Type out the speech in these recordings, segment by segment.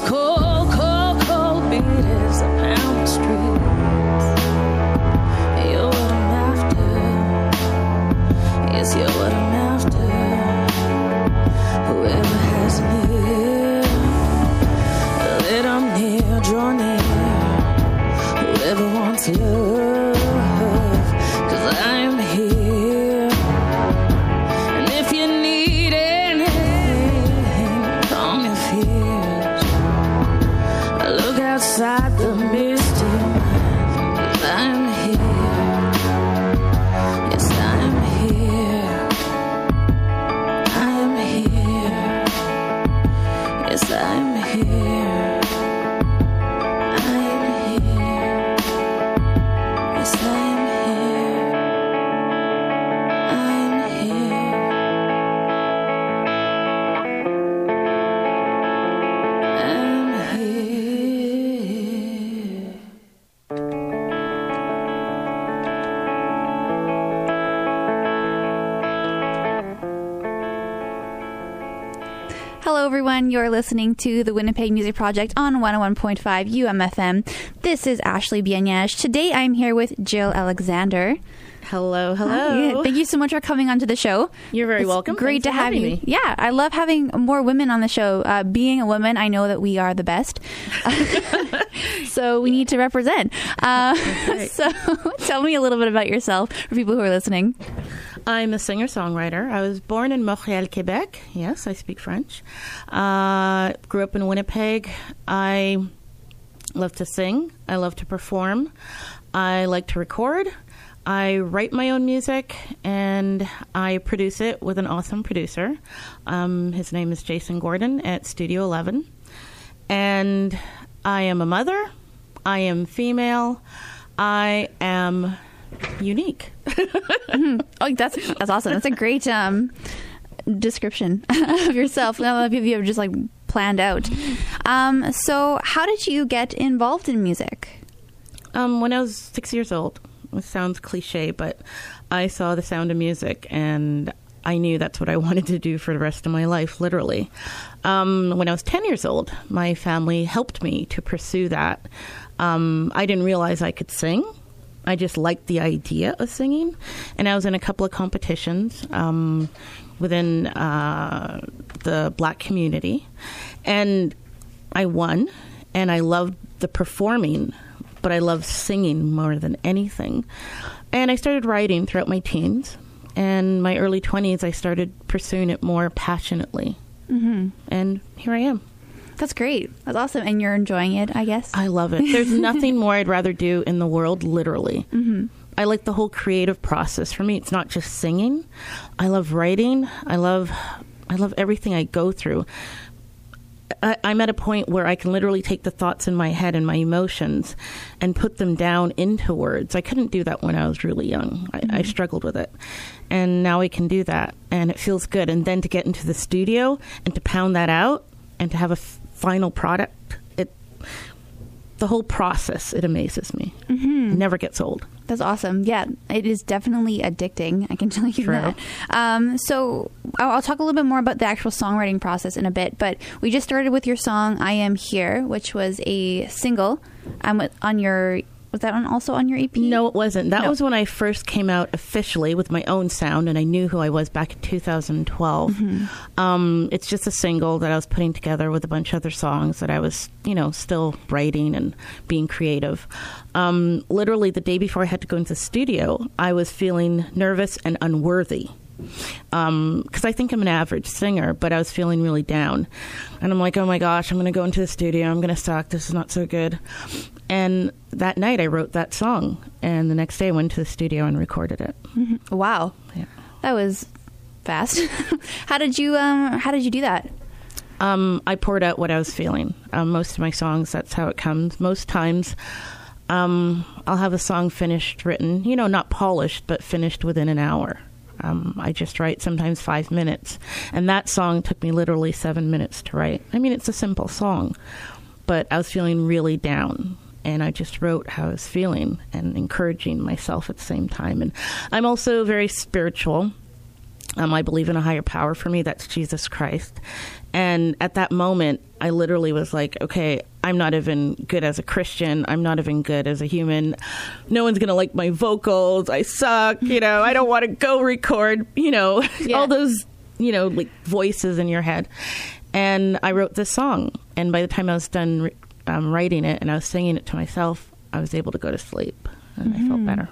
Cold, You're listening to the Winnipeg Music Project on 101.5 UMFM. This is Ashley Bienage. Today I'm here with Jill Alexander. Hello, hello. Hi. Thank you so much for coming onto the show. You're very It's welcome. Great Thanks to have you. me. Yeah, I love having more women on the show. Uh, being a woman, I know that we are the best. so we need to represent. Uh, So tell me a little bit about yourself for people who are listening. I'm a singer songwriter. I was born in Montreal, Quebec. Yes, I speak French. Uh, grew up in Winnipeg. I love to sing. I love to perform. I like to record. I write my own music and I produce it with an awesome producer. Um, his name is Jason Gordon at Studio 11. And I am a mother. I am female. I am unique. Oh, that's that's awesome. That's a great um, description of yourself. Lot of you have just like planned out. Um, so, how did you get involved in music? Um, when I was six years old, it sounds cliche, but I saw the sound of music and I knew that's what I wanted to do for the rest of my life, literally. Um, when I was 10 years old, my family helped me to pursue that. Um, I didn't realize I could sing. I just liked the idea of singing. And I was in a couple of competitions um, within uh, the black community. And I won, and I loved the performing, but I loved singing more than anything. And I started writing throughout my teens. And my early 20s, I started pursuing it more passionately. Mm-hmm. And here I am. That's great. That's awesome, and you're enjoying it, I guess. I love it. There's nothing more I'd rather do in the world, literally. Mm-hmm. I like the whole creative process. For me, it's not just singing. I love writing. I love I love everything I go through. I, I'm at a point where I can literally take the thoughts in my head and my emotions and put them down into words. I couldn't do that when I was really young. I, I struggled with it. And now I can do that, and it feels good. And then to get into the studio and to pound that out and to have a f- final product, it the whole process it amazes me. Mm-hmm. It never gets old. That's awesome. Yeah, it is definitely addicting. I can tell you True. that. Um, so I'll, I'll talk a little bit more about the actual songwriting process in a bit. But we just started with your song "I Am Here," which was a single um, on your. Was that on also on your EP? No, it wasn't. That No. was when I first came out officially with my own sound, and I knew who I was back in 2012. Mm-hmm. Um, it's just a single that I was putting together with a bunch of other songs that I was, you know, still writing and being creative. Um, literally, the day before I had to go into the studio, I was feeling nervous and unworthy because I think I'm an average singer, but I was feeling really down. And I'm like, oh my gosh, I'm going to go into the studio. I'm going to suck. This is not so good. And that night I wrote that song. And the next day I went to the studio and recorded it. Wow, Yeah. that was fast. how did you um, How did you do that? Um, I poured out what I was feeling. Um, most of my songs, that's how it comes. Most times, um, I'll have a song finished, written, you know, not polished, but finished within an hour. Um, I just write sometimes five minutes. And that song took me literally seven minutes to write. I mean, it's a simple song, but I was feeling really down. And I just wrote how I was feeling and encouraging myself at the same time. And I'm also very spiritual. Um, I believe in a higher power for me. That's Jesus Christ. And at that moment, I literally was like, okay, I'm not even good as a Christian. I'm not even good as a human. No one's going to like my vocals. I suck. You know, I don't want to go record, you know, Yeah. all those, you know, like voices in your head. And I wrote this song. And by the time I was done um, writing it and I was singing it to myself, I was able to go to sleep and I felt better.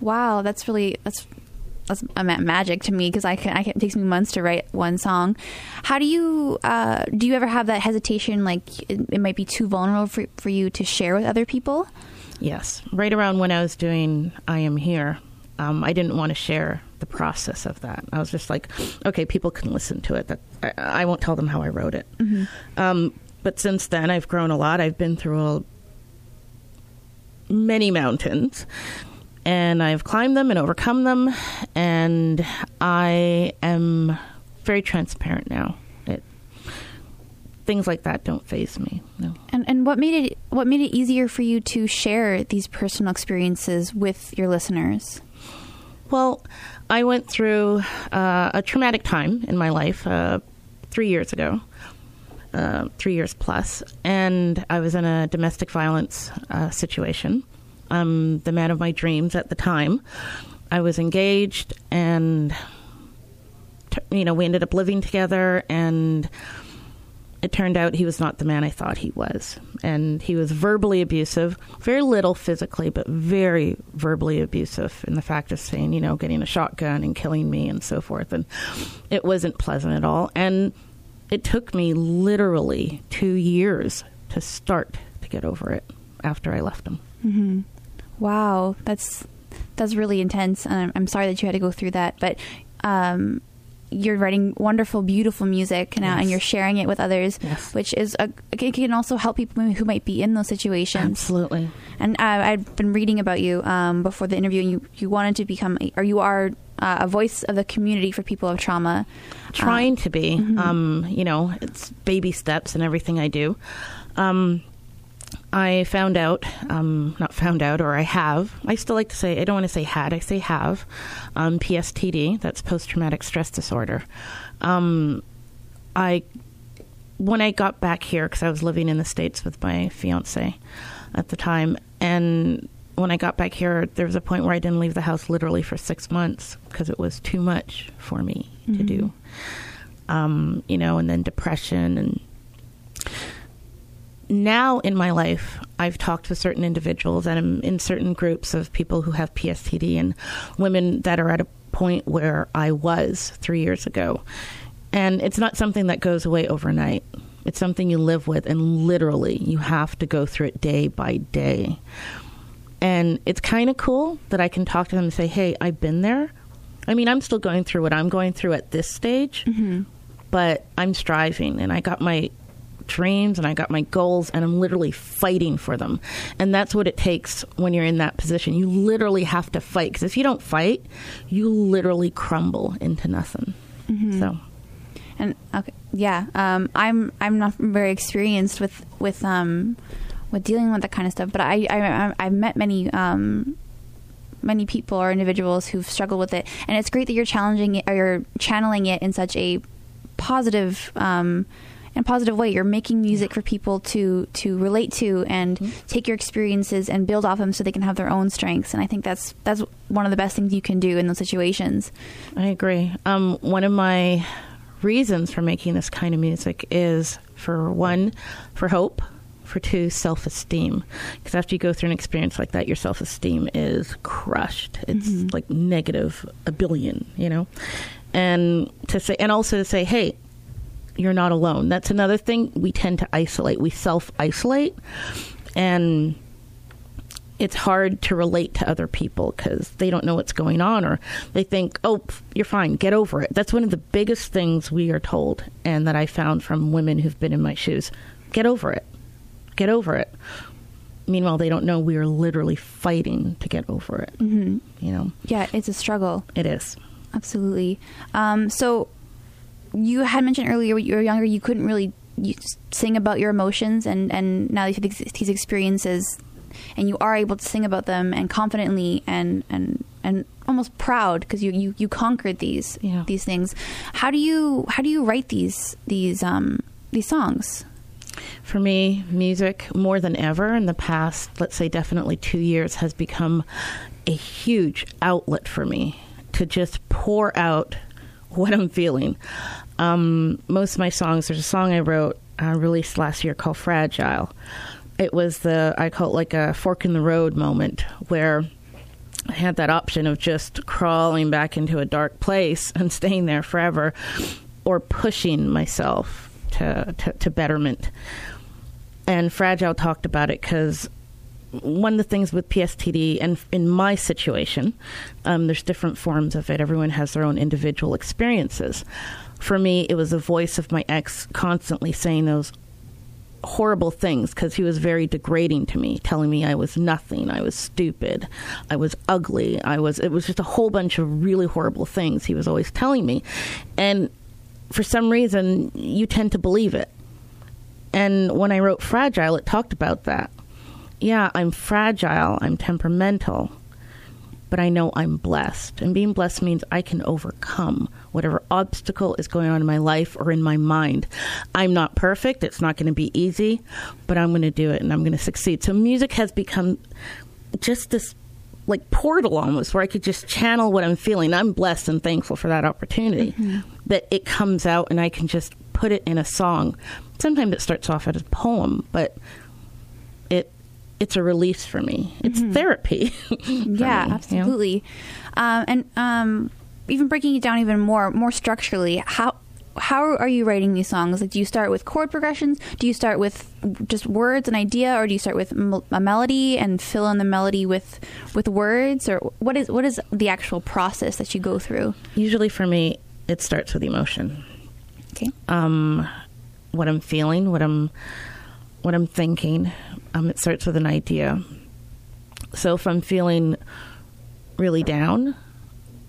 Wow, that's really that's that's magic to me because I can I can, it takes me months to write one song. How do you uh, do? You ever have that hesitation, like it, it might be too vulnerable for for you to share with other people? Yes, right around when I was doing I Am Here, um, I didn't want to share the process of that. I was just like, okay, people can listen to it. That I, I won't tell them how I wrote it. Um, but since then, I've grown a lot. I've been through a, many mountains, and I've climbed them and overcome them, and I am very transparent now. It things like that don't phase me. No. And and what made it what made it easier for you to share these personal experiences with your listeners? Well, I went through uh, a traumatic time in my life uh, three years ago, uh, three years plus, and I was in a domestic violence uh, situation. I'm the man of my dreams at the time. I was engaged, and you know we ended up living together, and it turned out he was not the man I thought he was. And he was verbally abusive, very little physically, but very verbally abusive in the fact of saying, you know, getting a shotgun and killing me and so forth. And it wasn't pleasant at all. And it took me literally two years to start to get over it after I left him. Mm-hmm. Wow, that's that's really intense, and I'm, I'm sorry that you had to go through that. But um, you're writing wonderful, beautiful music now, and you're sharing it with others, Yes. which is a, it can also help people who might be in those situations. Absolutely. And uh, I've been reading about you um, before the interview, and you you wanted to become, or you are uh, a voice of the community for people of trauma. trying to be. Um, you know, it's baby steps in everything I do. Um, I found out, um, not found out, or I have. I still like to say, I don't want to say had, I say have. Um, PSTD, that's post traumatic stress disorder. Um, I, when I got back here, because I was living in the States with my fiance at the time, and when I got back here, there was a point where I didn't leave the house literally for six months because it was too much for me to do. Um, you know, and then depression and now in my life, I've talked with certain individuals and I'm in certain groups of people who have PSTD and women that are at a point where I was three years ago. And it's not something that goes away overnight. It's something you live with, and literally, you have to go through it day by day. And it's kind of cool that I can talk to them and say, hey, I've been there. I mean, I'm still going through what I'm going through at this stage, mm-hmm. but I'm striving and I got my dreams and I got my goals and I'm literally fighting for them. And that's what it takes when you're in that position. You literally have to fight because if you don't fight, you literally crumble into nothing. So, And okay, yeah, um, I'm I'm not very experienced with with um, with dealing with that kind of stuff, but I I I- I've met many um, many people or individuals who've struggled with it, and it's great that you're challenging it or you're channeling it in such a positive. Um, in a positive way, you're making music for people to to relate to and take your experiences and build off them, so they can have their own strengths. And I think that's that's one of the best things you can do in those situations. I agree. Um, one of my reasons for making this kind of music is for one, for hope, for two, self esteem. Because after you go through an experience like that, your self esteem is crushed. It's like negative a billion, you know? And to say, and also to say, hey, you're not alone. That's another thing. We tend to isolate. We self isolate. And it's hard to relate to other people because they don't know what's going on or they think, oh, you're fine, get over it. That's one of the biggest things we are told and that I found from women who've been in my shoes. Get over it. Get over it. Meanwhile, they don't know we are literally fighting to get over it. Mm-hmm. You know, Yeah, it's a struggle. it is. Absolutely. Um, so you had mentioned earlier when you were younger, you couldn't really sing about your emotions, and and now you've had these experiences, and you are able to sing about them and confidently and and and almost proud because you, you you conquered these Yeah. these things. How do you how do you write these these um these songs? For me, music more than ever in the past, let's say definitely two years, has become a huge outlet for me to just pour out what I'm feeling. Um, most of my songs, there's a song I wrote, uh, released last year called Fragile. It was the, I call it like a fork in the road moment where I had that option of just crawling back into a dark place and staying there forever or pushing myself to, to, to betterment. And Fragile talked about it because one of the things with PSTD, and in my situation, um, there's different forms of it. Everyone has their own individual experiences. For me, it was the voice of my ex constantly saying those horrible things because he was very degrading to me, telling me I was nothing, I was stupid, I was ugly, I was. It was just a whole bunch of really horrible things he was always telling me, and for some reason, you tend to believe it. And when I wrote Fragile, it talked about that. Yeah, I'm fragile, I'm temperamental, but I know I'm blessed. And being blessed means I can overcome whatever obstacle is going on in my life or in my mind. I'm not perfect, it's not going to be easy, but I'm going to do it and I'm going to succeed. So music has become just this like portal almost where I could just channel what I'm feeling. I'm blessed and thankful for that opportunity mm-hmm. that it comes out and I can just put it in a song. Sometimes it starts off as a poem, but it it's a release for me. It's therapy. for yeah, me, you know? absolutely. Um, and um, even breaking it down even more, more structurally, how how are you writing these songs? Like, do you start with chord progressions? Do you start with just words, and idea, or do you start with m- a melody and fill in the melody with with words? Or what is what is the actual process that you go through? Usually for me, it starts with emotion. Okay. um, what I'm feeling, what I'm what I'm thinking. Um, it starts with an idea. So if I'm feeling really down,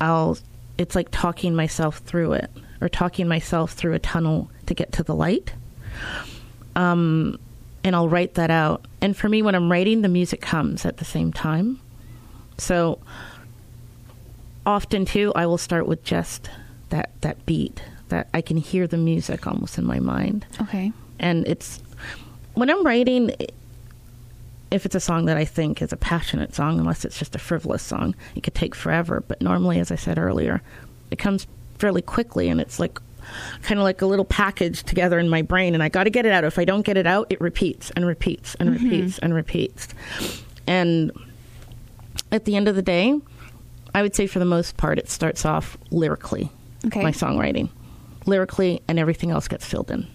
I'll it's like talking myself through it or talking myself through a tunnel to get to the light. Um, and I'll write that out. And for me, when I'm writing, the music comes at the same time. So often too, I will start with just that that beat that I can hear the music almost in my mind Okay. and it's when I'm writing if it's a song that I think is a passionate song unless it's just a frivolous song it could take forever. But normally as I said earlier it comes fairly quickly and it's like kind of like a little package together in my brain and I got to get it out. If I don't get it out it repeats and repeats and mm-hmm. repeats and repeats. And at the end of the day I would say for the most part it starts off lyrically Okay. my songwriting. Lyrically and everything else gets filled in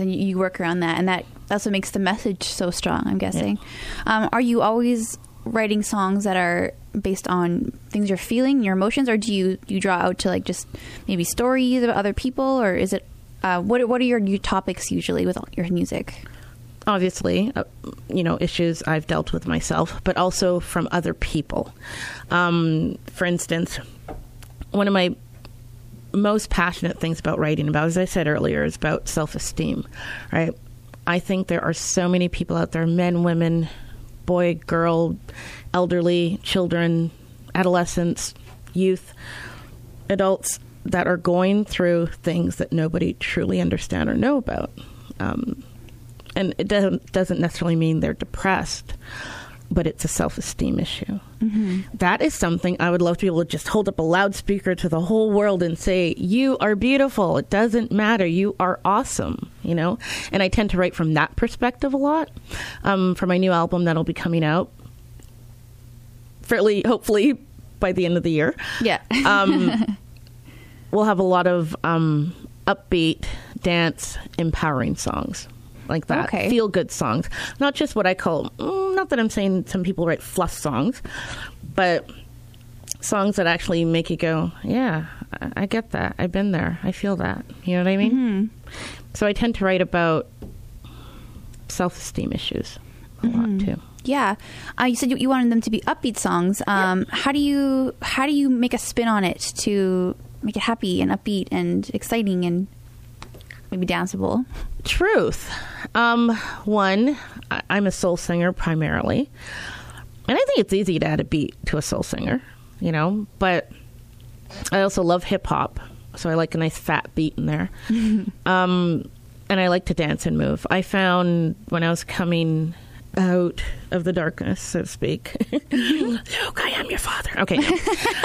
And you, you work around that, and that that's what makes the message so strong. I'm guessing. Um, are you always writing songs that are based on things you're feeling, your emotions, or do you you draw out to like just maybe stories about other people, or is it uh, what what are your new topics usually with your music? obviously, uh, you know, issues I've dealt with myself, but also from other people. Um, for instance, one of my most passionate things about writing about, as I said earlier, is about self esteem, right? I think there are so many people out there men, women, boy, girl, elderly, children, adolescents, youth, adults that are going through things that nobody truly understand or know about. Um, and it doesn't doesn't necessarily mean they're depressed but it's a self-esteem issue. Mm-hmm. that is something i would love to be able to just hold up a loudspeaker to the whole world and say you are beautiful. It doesn't matter. You are awesome you know? And i tend to write from that perspective a lot um, for my new album that'll be coming out fairly hopefully by the end of the year. Yeah. Um, we'll have a lot of um, upbeat dance empowering songs like that. Okay. Feel good songs. Not just what I call, mm, not that I'm saying some people write fluff songs, but songs that actually make you go, yeah, I, get that. I've been there. I feel that. You know what I mean? Mm-hmm. So I tend to write about self esteem issues a mm-hmm. lot too. Yeah, uh, you said you, you, wanted them to be upbeat songs. Um, How do you how do you make a spin on it to make it happy and upbeat and exciting and maybe danceable? Truth. Um, one, I- I'm a soul singer primarily. And I think it's easy to add a beat to a soul singer, you know, but I also love hip hop. So I like a nice fat beat in there. um, and I like to dance and move. I found when I was coming out of the darkness, so to speak. Luke, I am your father. Okay. No.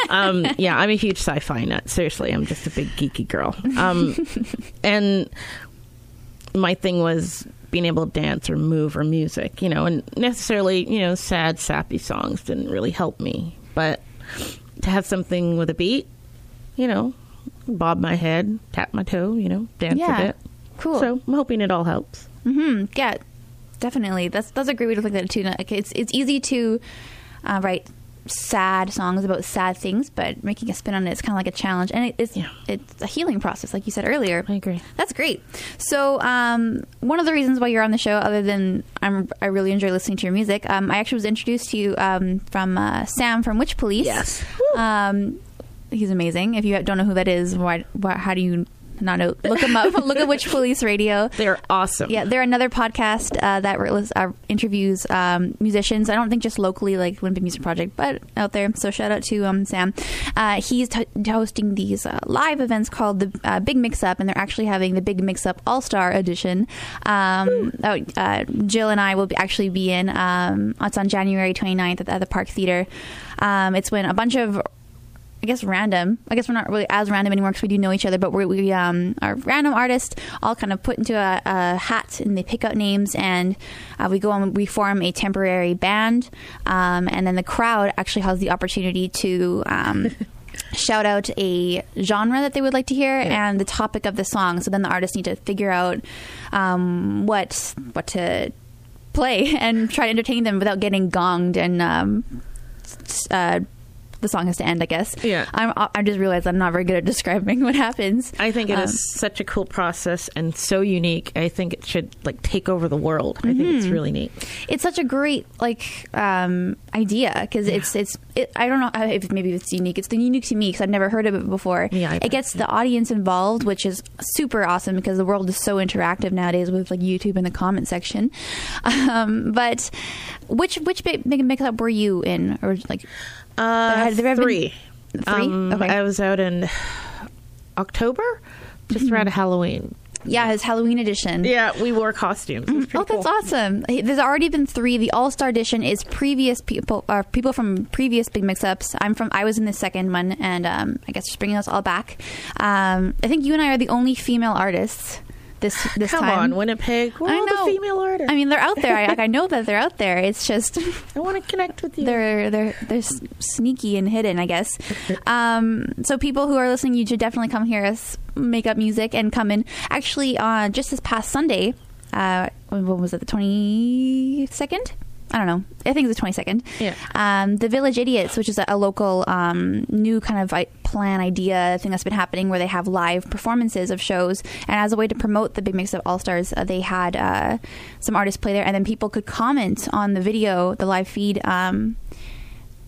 um, yeah, I'm a huge sci-fi nut. Seriously, I'm just a big geeky girl. Um, and my thing was being able to dance or move or music, you know, and necessarily, you know, sad, sappy songs didn't really help me. But to have something with a beat, you know, bob my head, tap my toe, you know, dance yeah. a bit. Cool. So I'm hoping it all helps. Mm-hmm. Yeah, definitely. That's that's a great way to look at it too. Like it's it's easy to uh, write sad songs about sad things, but making a spin on it is kind of like a challenge, and it, it's yeah. it's a healing process, like you said earlier. I agree. That's great. So, um, one of the reasons why you're on the show, other than I'm, I really enjoy listening to your music, um, I actually was introduced to you um, from uh, Sam from Witch Police. Yes. Um, he's amazing. If you don't know who that is, why, why how do you not know. Look them up. Look at Witch Police Radio. They're awesome. Yeah, they're another podcast uh, that uh, interviews um, musicians. I don't think just locally, like Winnipeg Music Project, but out there. So shout out to um, Sam. Uh, he's t- hosting these uh, live events called the uh, Big Mix Up, and they're actually having the Big Mix Up All Star Edition. Um, oh, uh, Jill and I will be actually be in. Um, it's on January 29th at the, at the Park Theater. Um, it's when a bunch of I guess random. I guess we're not really as random anymore because we do know each other, but we um, are random artists all kind of put into a, a hat and they pick out names and uh, we go on, we form a temporary band. Um, and then the crowd actually has the opportunity to. Um, shout out a genre that they would like to hear yeah. and the topic of the song. So then the artists need to figure out um, what what to play and try to entertain them without getting gonged and um, uh, the song has to end, I guess. Yeah. I'm, I just realized I'm not very good at describing what happens. I think it um, is such a cool process and so unique. I think it should like take over the world. I mm-hmm. think it's mm-hmm. really neat. It's such a great like um, idea because yeah. it's it's it, I don't know if maybe it's unique. It's unique to me because I've never heard of it before. Yeah, it gets the audience involved, which is super awesome because the world is so interactive nowadays with like YouTube and the comment section. Um, but which which big mix up were you in or like? Uh, there three. Been... Three. Um, okay. I was out in October, just mm-hmm. around Halloween. Yeah, his Halloween edition. Yeah, we wore costumes. Oh, that's cool. awesome. There's already been three. The All Star edition is previous people, or uh, people from previous big mix-ups. I'm from. I was in the second one, and um, I guess just bringing us all back. Um, I think you and I are the only female artists this this Come time. on, Winnipeg. Where I know. the female artists? I mean, they're out there. I, I know that they're out there. It's just I want to connect with you. They're they're they're sneaky and hidden, I guess. Um, so people who are listening, you should definitely come hear us make up music and come in. Actually, uh, just this past Sunday, uh, when was it? The twenty second. I don't know. I think it's the 22nd. Yeah. Um, the Village Idiots, which is a, a local um, new kind of I- plan idea thing that's been happening where they have live performances of shows. And as a way to promote the Big Mix of All Stars, uh, they had uh, some artists play there, and then people could comment on the video, the live feed. Um,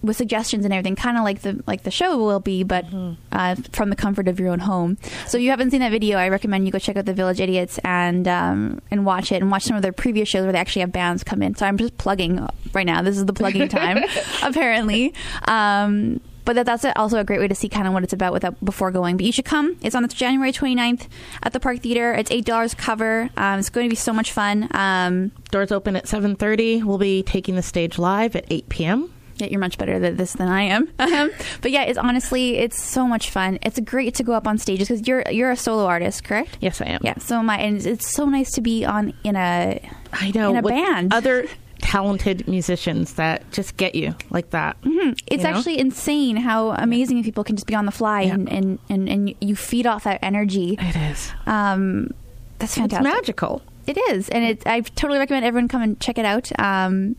with suggestions and everything, kind of like the like the show will be, but uh, from the comfort of your own home. So if you haven't seen that video, I recommend you go check out the Village Idiots and um, and watch it and watch some of their previous shows where they actually have bands come in. So I'm just plugging right now. This is the plugging time, apparently. Um, but that, that's also a great way to see kind of what it's about without before going. But you should come. It's on January 29th at the Park Theater. It's eight dollars cover. Um, it's going to be so much fun. Um, Doors open at 7:30. We'll be taking the stage live at 8 p.m. Yeah, you're much better at this than I am. Um, but yeah, it's honestly it's so much fun. It's great to go up on stages because you're you're a solo artist, correct? Yes, I am. Yeah. So my and it's so nice to be on in a I know in a band. Other talented musicians that just get you like that. it's you know? actually insane how amazing people can just be on the fly Yeah. and, and, and, and you feed off that energy. It is. Um, that's It's fantastic. magical. It is, and it, I totally recommend everyone come and check it out. Um,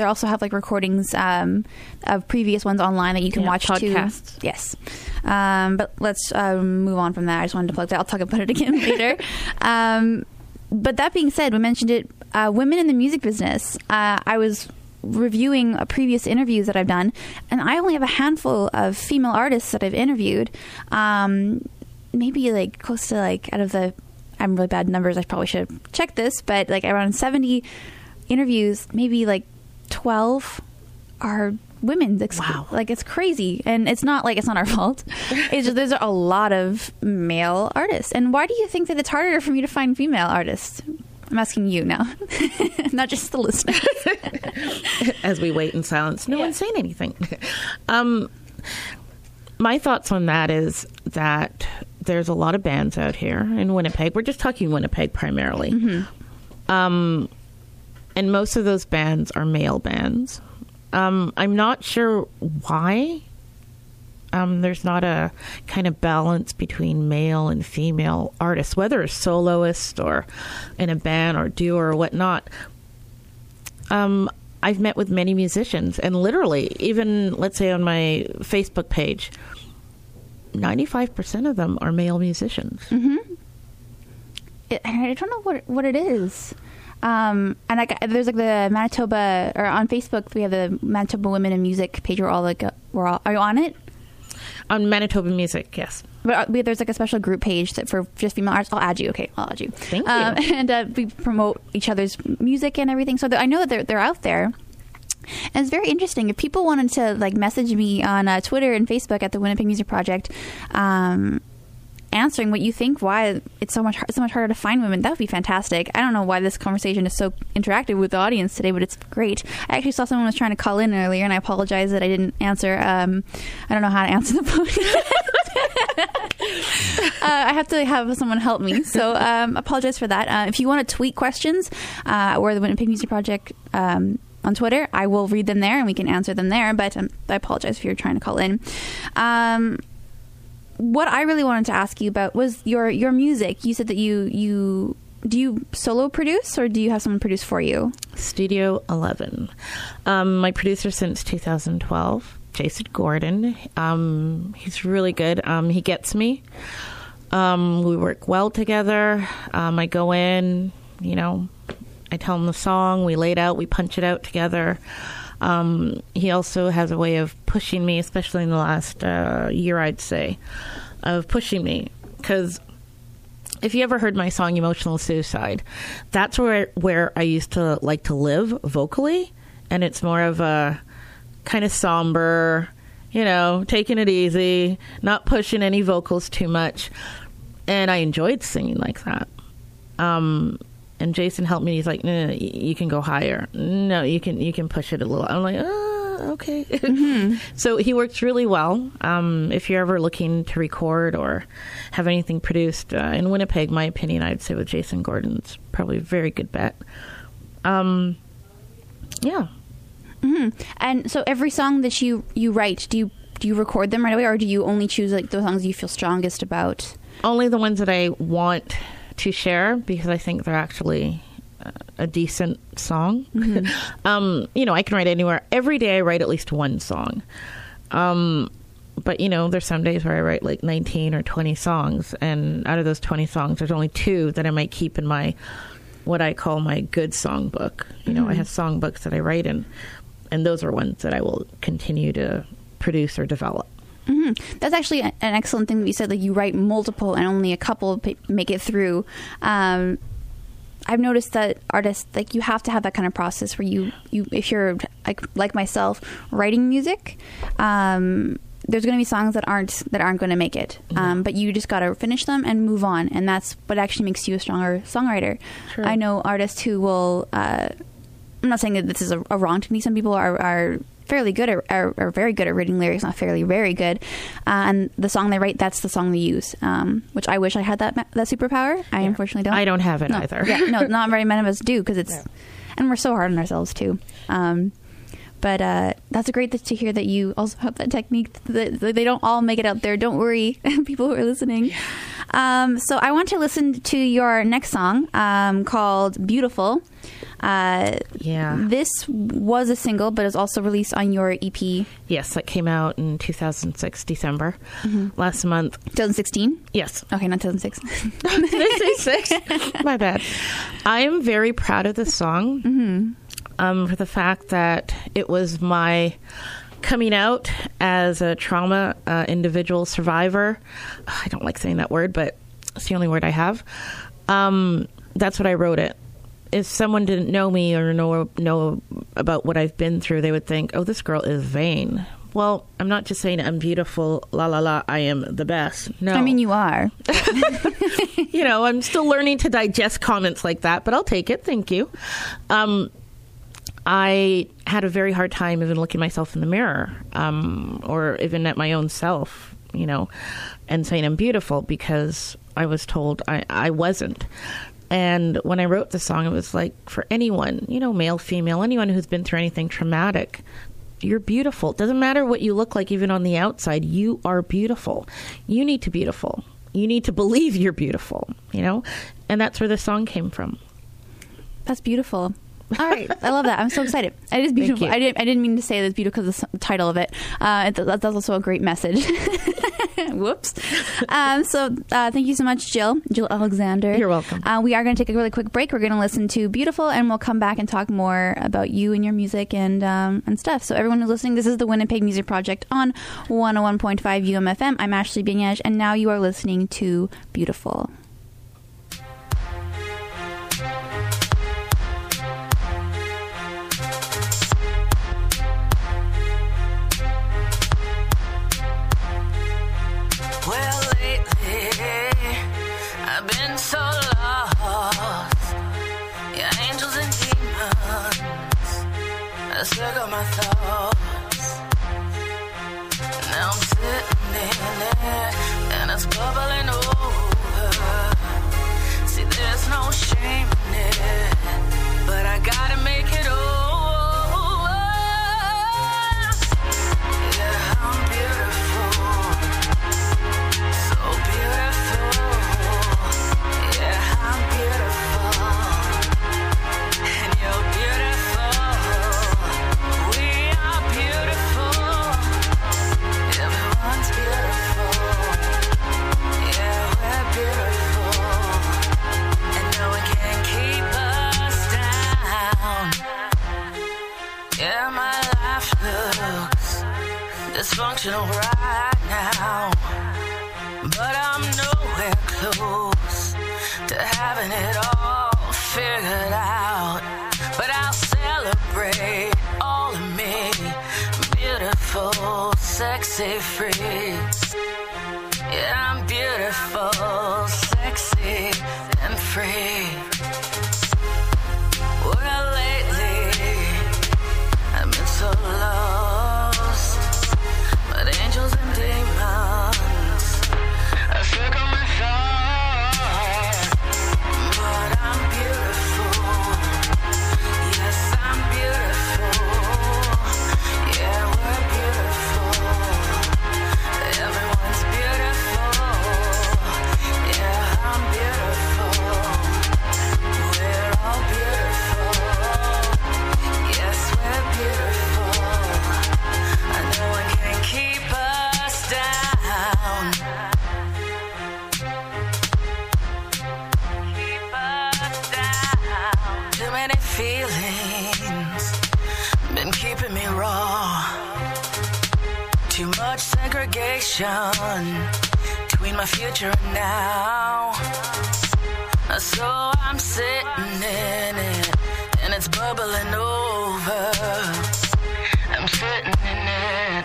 they also have like recordings um, of previous ones online that you can Yeah, watch podcasts. too. Yes, um, but let's um, move on from that. I just wanted to plug that. I'll talk about it again later. Um, but that being said, we mentioned it. Uh, women in the music business. Uh, I was reviewing uh, previous interviews that I've done, and I only have a handful of female artists that I've interviewed. Um, maybe like close to like out of the I'm really bad numbers. I probably should check this, but like around 70 interviews, maybe like 12 are women. Like, Wow. Like it's crazy, and it's not like it's not our fault. It's just there's a lot of male artists. And why do you think that it's harder for me to find female artists? I'm asking you now, not just the listeners. As we wait in silence, no Yeah. one's saying anything. um, my thoughts on that is that there's a lot of bands out here in Winnipeg. We're just talking Winnipeg primarily. Mm-hmm. Um, and most of those bands are male bands. Um, I'm not sure why. Um, there's not a kind of balance between male and female artists, whether a soloist or in a band or duo or whatnot. Um, I've met with many musicians, and literally, even let's say on my Facebook page, 95% of them are male musicians. it, I don't know what what it is. Um, and like there's like the Manitoba or on Facebook we have the Manitoba Women in Music page. We're all like we're all are you on it? On Manitoba Music, yes. But uh, we, there's like a special group page that for just female artists. I'll add you. Okay, I'll add you. Thank Um, you. and uh, we promote each other's music and everything. So I know that they're they're out there. And it's very interesting. If people wanted to like message me on uh, Twitter and Facebook at the Winnipeg Music Project, um, answering what you think, why it's so much so much harder to find women, that would be fantastic. I don't know why this conversation is so interactive with the audience today, but it's great. I actually saw someone was trying to call in earlier, and I apologize that I didn't answer. Um, I don't know how to answer the phone. uh, I have to have someone help me, so um, apologize for that. Uh, if you want to tweet questions, uh, or the Winnipeg Music Project. Um, on Twitter, I will read them there and we can answer them there. But um, I apologize if you're trying to call in. Um, what I really wanted to ask you about was your your music. You said that you you do you solo produce or do you have someone produce for you? Studio 11. Um, my producer since 2012, Jason Gordon. Um, he's really good. Um, he gets me. Um, we work well together. Um, I go in, you know, I tell him the song, we lay it out, we punch it out together. Um, he also has a way of pushing me, especially in the last uh, year, I'd say, of pushing me. Because if you ever heard my song "Emotional Suicide," that's where where I used to like to live vocally, and it's more of a kind of somber, you know, taking it easy, not pushing any vocals too much, and I enjoyed singing like that. Um, and Jason helped me. He's like, no, no, no, you can go higher. No, you can you can push it a little. I'm like, ah, okay. so he works really well. Um, if you're ever looking to record or have anything produced uh, in Winnipeg, my opinion, I'd say with Jason Gordon's probably a very good bet. Um, yeah. Hmm. And so every song that you you write, do you do you record them right away, or do you only choose like the songs you feel strongest about? only the ones that I want to share because I think they're actually a decent song. um, you know, I can write anywhere. Every day I write at least one song. Um, but you know, there's some days where I write like 19 or 20 songs, and out of those 20 songs, there's only two that I might keep in my what I call my good song book. You know, I have song books that I write in, and those are ones that I will continue to produce or develop. That's actually an excellent thing that you said. Like you write multiple, and only a couple make it through. Um, I've noticed that artists like you have to have that kind of process where you you if you're like like myself writing music. Um, there's going to be songs that aren't that aren't going to make it, um, but you just got to finish them and move on, and that's what actually makes you a stronger songwriter. True. I know artists who will. Uh, I'm not saying that this is a, a wrong technique. Some people are, are fairly good at, are, are very good at reading lyrics, not fairly, very good. Uh, and the song they write, that's the song they use. Um, which I wish I had that that superpower. I unfortunately don't. I don't have it No. either. yeah, no, not very many of us do because it's, Yeah. and we're so hard on ourselves too. Um, but uh, that's great that, to hear that you also have that technique. That they don't all make it out there. Don't worry, people who are listening. Um, so I want to listen to your next song um, called "Beautiful." Uh, Yeah. this was a single, but it was also released on your EP Yes, that came out in 2006, December, Mm-hmm. last month. 2016. Yes. Okay, not 2006. Did I say six? My bad. I am very proud of this song Mm-hmm. Um, for the fact that it was my coming out as a trauma uh, individual survivor. I don't like saying that word, but it's the only word I have. Um, that's what I wrote it. If someone didn't know me or know know about what I've been through, they would think, "Oh, this girl is vain." Well, I'm not just saying I'm beautiful. La la la. I am the best. No, I mean, you are. you know, I'm still learning to digest comments like that, but I'll take it. Thank you. Um, I had a very hard time even looking myself in the mirror, um, or even at my own self, you know, and saying I'm beautiful because I was told I, I wasn't. And when I wrote the song, it was like for anyone, you know, male, female, anyone who's been through anything traumatic, you're beautiful. It doesn't matter what you look like, even on the outside, you are beautiful. You need to be beautiful. You need to believe you're beautiful, you know? And that's where the song came from. That's beautiful. All right, I love that. I'm so excited. It is beautiful. I didn't. I didn't mean to say that's beautiful because the title of it. Uh, it that's also a great message. Whoops. Um, so uh, thank you so much, Jill. Jill Alexander. You're welcome. Uh, we are going to take a really quick break. We're going to listen to "Beautiful," and we'll come back and talk more about you and your music and um, and stuff. So everyone who's listening, this is the Winnipeg Music Project on 101.5 UMFM. I'm Ashley Binyaj, and now you are listening to "Beautiful." I circle my thoughts. Now I'm sitting in it, and it's bubbling over. See, there's no shame in it, but I gotta make it over. Dysfunctional right now. But I'm nowhere close to having it all figured out. But I'll celebrate all of me. Beautiful, sexy freaks. Yeah, I'm beautiful, sexy, and free. Segregation between my future and now. So I'm sitting in it and it's bubbling over. I'm sitting in it,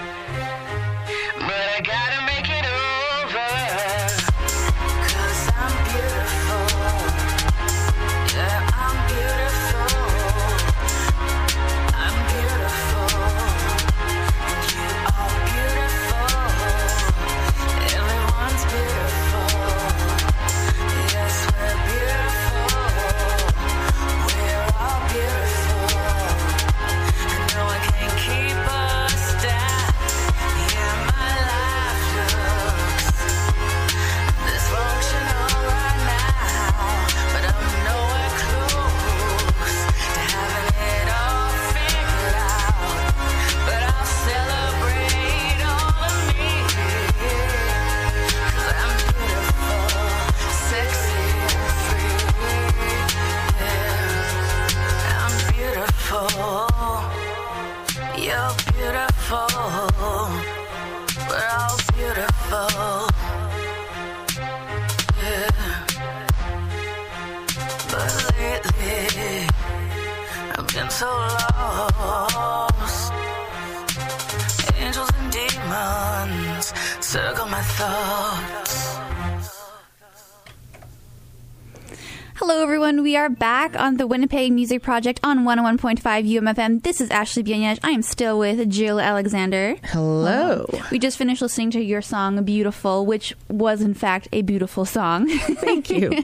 back on the Winnipeg Music Project on 101.5 UMFM. This is Ashley Bienage. I am still with Jill Alexander. Hello. We just finished listening to your song "Beautiful," which was in fact a beautiful song. Thank you.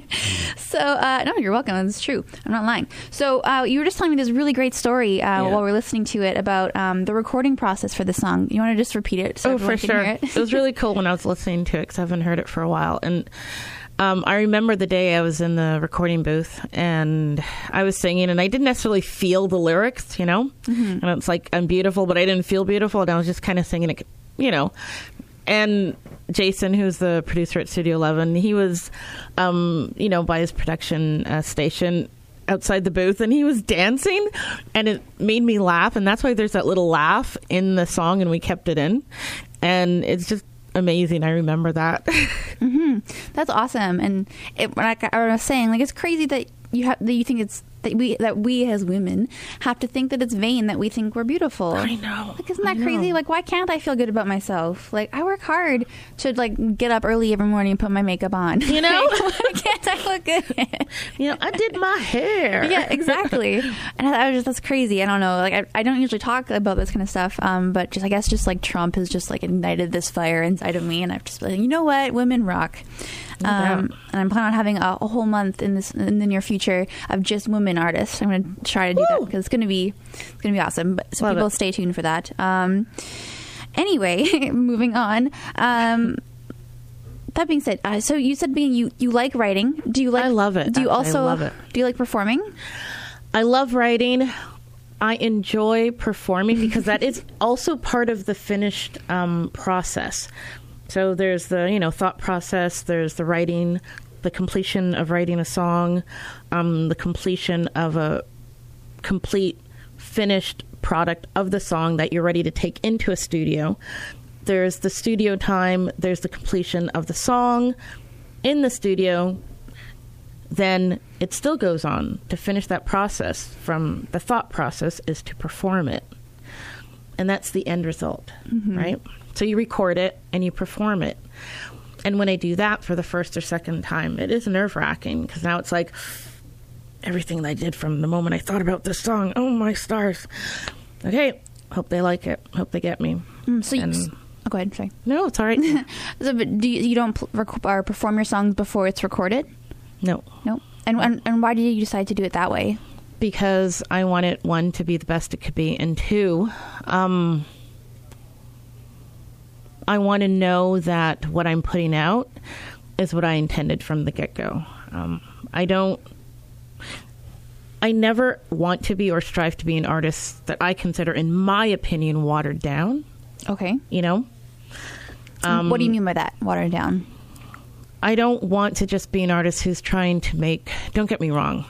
so, uh, no, you're welcome. It's true. I'm not lying. So, uh, you were just telling me this really great story uh, while we are listening to it about um, the recording process for the song. You want to just repeat it? So oh, for sure. hear it was really cool when I was listening to it because I haven't heard it for a while. And um, I remember the day I was in the recording booth and I was singing, and I didn't necessarily feel the lyrics, you know? And it's like, I'm beautiful, but I didn't feel beautiful. And I was just kind of singing it, you know? And Jason, who's the producer at Studio 11, he was, um, you know, by his production uh, station outside the booth and he was dancing and it made me laugh and that's why there's that little laugh in the song and we kept it in and it's just amazing. I remember that. Mm-hmm. That's awesome. And it, like I was saying, like it's crazy that you have that you think it's that we that we as women have to think that it's vain that we think we're beautiful. I know. Like isn't that crazy? Like why can't I feel good about myself? Like I work hard to like get up early every morning and put my makeup on. You know? Why can't I look good? you know i did my hair yeah, exactly. And I, I was just that's crazy. I don't know. Like I, I don't usually talk about this kind of stuff. Um, but just I guess just like Trump has just like ignited this fire inside of me, and I've just been like, you know what, women rock. Um, and I'm planning on having a, a whole month in this in the near future of just women artists. I'm going to try to do that because it's going to be it's going to be awesome. But so Love people it. stay tuned for that. Um, anyway, moving on. Um, that being said, uh, so you said being you you like writing. Do you like? I love it. Do you also love it. do you like performing? I love writing. I enjoy performing because that is also part of the finished um, process. So there's the you know thought process. There's the writing, the completion of writing a song, um, the completion of a complete finished product of the song that you're ready to take into a studio. There's the studio time. There's the completion of the song in the studio then it still goes on to finish that process from the thought process is to perform it and that's the end result right so you record it and you perform it and when i do that for the first or second time it is nerve-wracking because now it's like everything that i did from the moment i thought about this song oh my stars okay hope they like it hope they get me Mm, so you, And- oh, go ahead. Sorry. no it's all right So, but do you, you don't rec- or perform your songs before it's recorded? no No. And, and and why did you decide to do it that way? because I want it one to be the best it could be, and two, um, I want to know that what I'm putting out is what I intended from the get go. Um, I don't. I never want to be or strive to be an artist that I consider, in my opinion, watered down. Okay. You know, what do you mean by that? Watered down. I don't want to just be an artist who's trying to make. Don't get me wrong.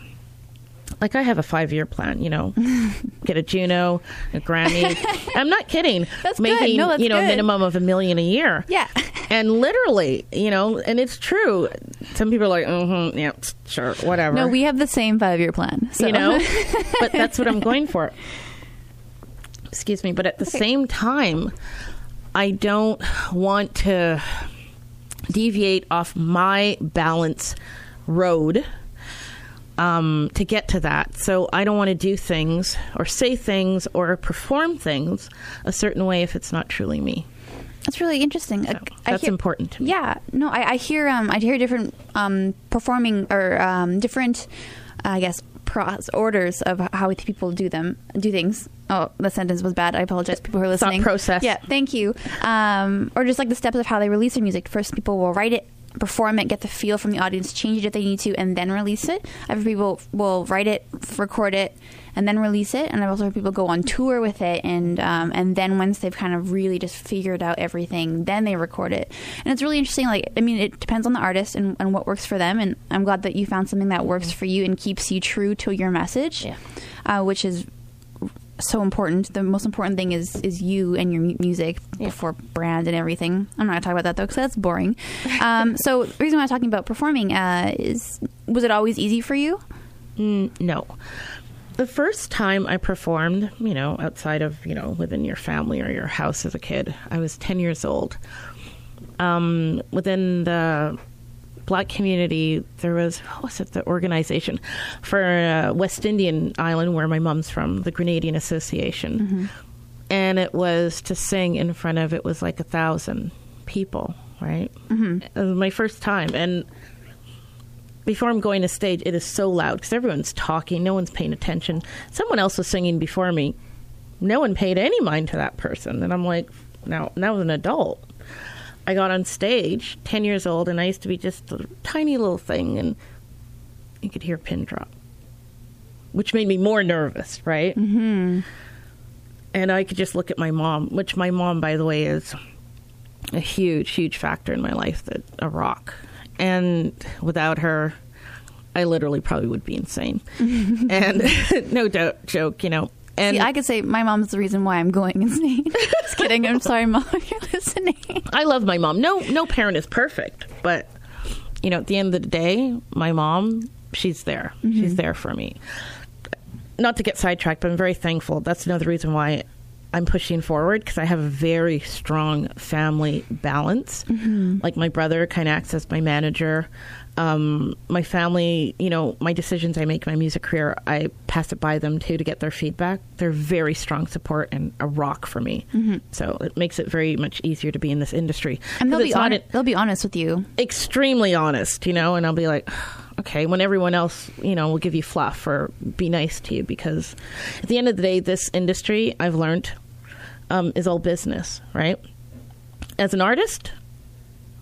Like I have a five year plan, you know, get a Juno, a Grammy. I'm not kidding. That's good. making No, that's you know a minimum of a million a year. Yeah. and literally, you know, and it's true. Some people are like, mm-hmm, yeah, sure, whatever. No, we have the same five year plan. So. you know, but that's what I'm going for. Excuse me, but at the same time, I don't want to deviate off my balance road um, to get to that. So I don't want to do things or say things or perform things a certain way if it's not truly me. That's really interesting. I That's hear- important to me. Yeah, no, I, I hear um, I hear different um, performing or um, different, I guess, pros- orders of how people do them, do things. Oh, the sentence was bad. I apologize, people who are Thought listening. process. Yeah, thank you. Um, or just like the steps of how they release their music. First, people will write it. Perform it, get the feel from the audience, change it if they need to, and then release it. Other people will write it, record it, and then release it. And I've also heard people go on tour with it, and um, and then once they've kind of really just figured out everything, then they record it. And it's really interesting. Like, I mean, it depends on the artist and, and what works for them. And I'm glad that you found something that works for you and keeps you true to your message, Yeah. uh, which is so important. The most important thing is is you and your mu- music before brand and everything. I'm not gonna talk about that though because that's boring. Um, so the reason why I'm talking about performing uh, is was it always easy for you? Mm, no. The first time I performed, you know, outside of, you know, within your family or your house as a kid, I was 10 years old. Um, within the black community, there was, what was it, the organization for uh, West Indian Island, where my mom's from, the Grenadian Association. And it was to sing in front of, it was like a thousand people, right? Mm-hmm. It was my first time. And before I'm going to stage, it is so loud because everyone's talking, no one's paying attention. Someone else was singing before me. No one paid any mind to that person, and I'm like, now, now as an adult, I got on stage, ten years old, and I used to be just a tiny little thing, and you could hear a pin drop, which made me more nervous, right? Mm-hmm. And I could just look at my mom, which my mom, by the way, is a huge, huge factor in my life, that a rock. And without her, I literally probably would be insane. and no do- joke, you know. And See, I could say my mom's the reason why I'm going insane. Just kidding. I'm sorry, mom, if you're listening. I love my mom. No, no parent is perfect, but you know, at the end of the day, my mom, she's there. Mm-hmm. She's there for me. Not to get sidetracked, but I'm very thankful. That's another reason why I'm pushing forward because I have a very strong family balance. Mm-hmm. Like my brother kind of acts as my manager. Um, my family, you know, my decisions I make, my music career, I pass it by them too to get their feedback. They're very strong support and a rock for me. So it makes it very much easier to be in this industry. And they'll be honest. They'll be honest with you. extremely honest, you know, and I'll be like, okay, when everyone else, you know, will give you fluff or be nice to you because at the end of the day, this industry I've learned um, is all business, right? As an artist,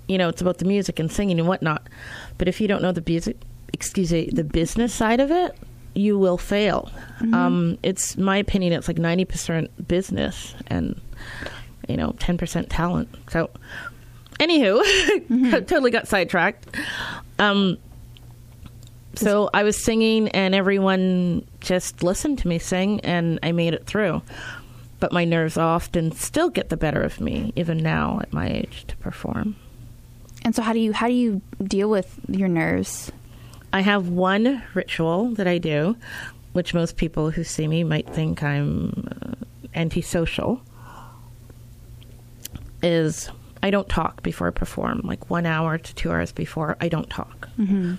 you know, it's about the music and singing and whatnot. But if you don't know the music, excuse me, the business side of it, you will fail. Um, it's my opinion. It's like ninety percent business and you know ten percent talent. So, anywho, totally got sidetracked. Um, so I was singing, and everyone just listened to me sing, and I made it through. But my nerves often still get the better of me, even now at my age, to perform. And so, how do you how do you deal with your nerves? I have one ritual that I do, which most people who see me might think I'm uh, antisocial. Is I don't talk before I perform. Like one hour to two hours before, I don't talk. Mm-hmm.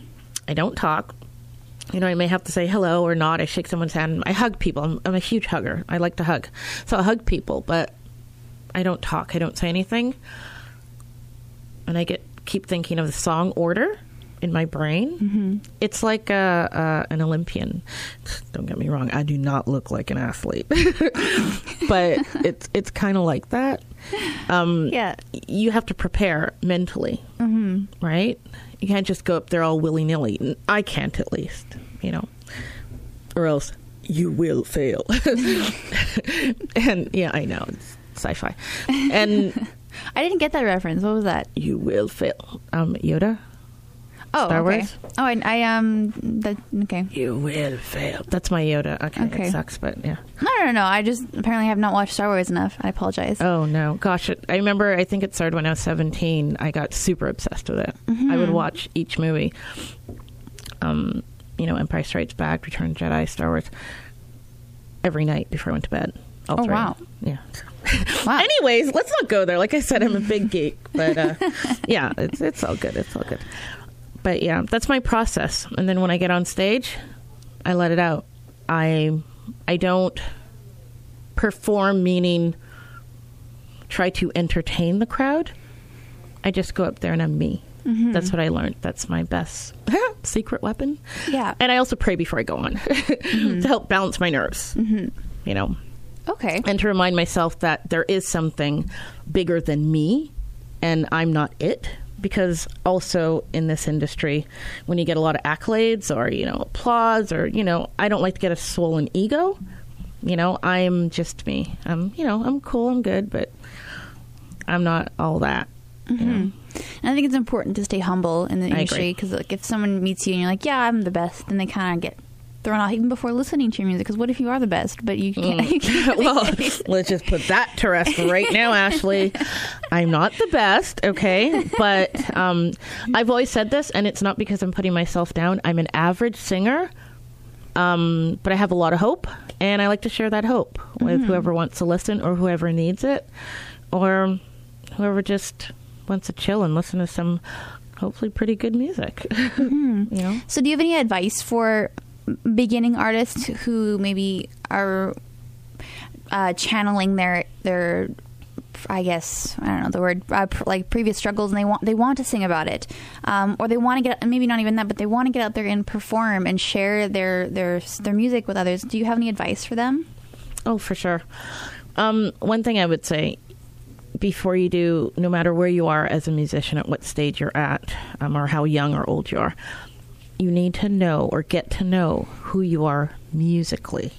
I don't talk. You know, I may have to say hello or not. I shake someone's hand. I hug people. I'm, I'm a huge hugger. I like to hug, so I hug people, but I don't talk. I don't say anything, and I get keep thinking of the song order in my brain. It's like a, a, an Olympian. Don't get me wrong. I do not look like an athlete, but it's it's kind of like that. Um, Yeah. you have to prepare mentally, mm-hmm. right? You can't just go up there all willy nilly. I can't, at least, you know, or else you will fail. and yeah, I know it's sci-fi, and I didn't get that reference. What was that? you will fail. Um, Yoda. Oh, Star okay. Wars. Oh, I, I um. That, okay. You will fail. That's my Yoda. Okay, Okay. it sucks, but yeah. No, no, no, no. I just apparently have not watched Star Wars enough. I apologize. Oh no, gosh! It, I remember. I think it started when I was seventeen. I got super obsessed with it. I would watch each movie. Um, you know, Empire Strikes Back, Return of the Jedi, Star Wars, every night before I went to bed. All Oh, three. wow. Yeah. Wow. Anyways, let's not go there. Like I said, I'm a big geek, but uh, yeah, it's it's all good. It's all good. But yeah, that's my process. And then when I get on stage, I let it out. I I don't perform, meaning try to entertain the crowd. I just go up there and I'm me. Mm-hmm. That's what I learned. That's my best secret weapon. Yeah. And I also pray before I go on mm-hmm. to help balance my nerves. Mm-hmm. You know, Okay. and to remind myself that there is something bigger than me and I'm not it because also in this industry when you get a lot of accolades or you know applause or you know I don't like to get a swollen ego you know I'm just me I'm you know I'm cool I'm good but I'm not all that you mm-hmm. know? And I think it's important to stay humble in the I industry because, like, if someone meets you and you're like, "Yeah, I'm the best," then they kind of get thrown off even before listening to your music. Because what if you are the best, but you can't? You can't Mm. well, let's just put that to rest right now, Ashley. I'm not the best, okay? But um, I've always said this, and it's not because I'm putting myself down. I'm an average singer, um, but I have a lot of hope, and I like to share that hope with whoever wants to listen or whoever needs it, or whoever just wants to chill and listen to some hopefully pretty good music. you know? So, do you have any advice for beginning artists who maybe are uh, channeling their their I guess I don't know the word uh, pr- like previous struggles, and they want they want to sing about it, um, or they want to get maybe not even that, but they want to get out there and perform and share their their their music with others. Do you have any advice for them? Oh, for sure. Um, one thing I would say before you do, no matter where you are as a musician, at what stage you're at, um, or how young or old you are, you need to know or get to know who you are musically.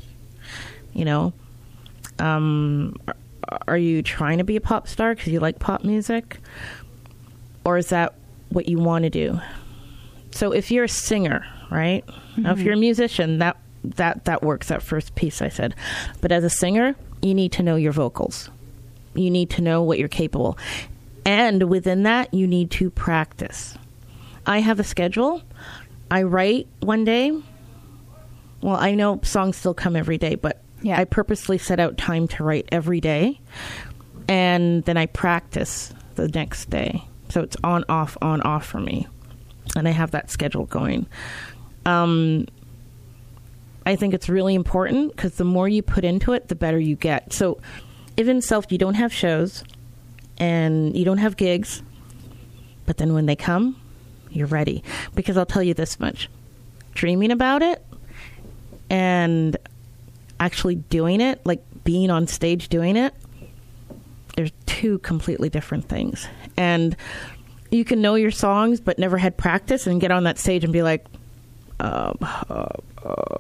You know, um, are- you trying to be a pop star because you like pop music, or is that what you want to do? So if you're a singer, right? Now, if you're a musician, that that that works. That first piece I said, but as a singer, you need to know your vocals. You need to know what you're capable, and within that, you need to practice. I have a schedule. I write one day. Well, I know songs still come every day, but Yeah. I purposely set out time to write every day, and then I practice the next day. So it's on, off, on, off for me, and I have that schedule going. Um, I think it's really important because the more you put into it, the better you get. So, if in self you don't have shows and you don't have gigs, but then when they come, you're ready. Because I'll tell you this much dreaming about it and actually doing it, like being on stage doing it, there's two completely different things. And you can know your songs but never had practice and get on that stage and be like, um, uh, uh,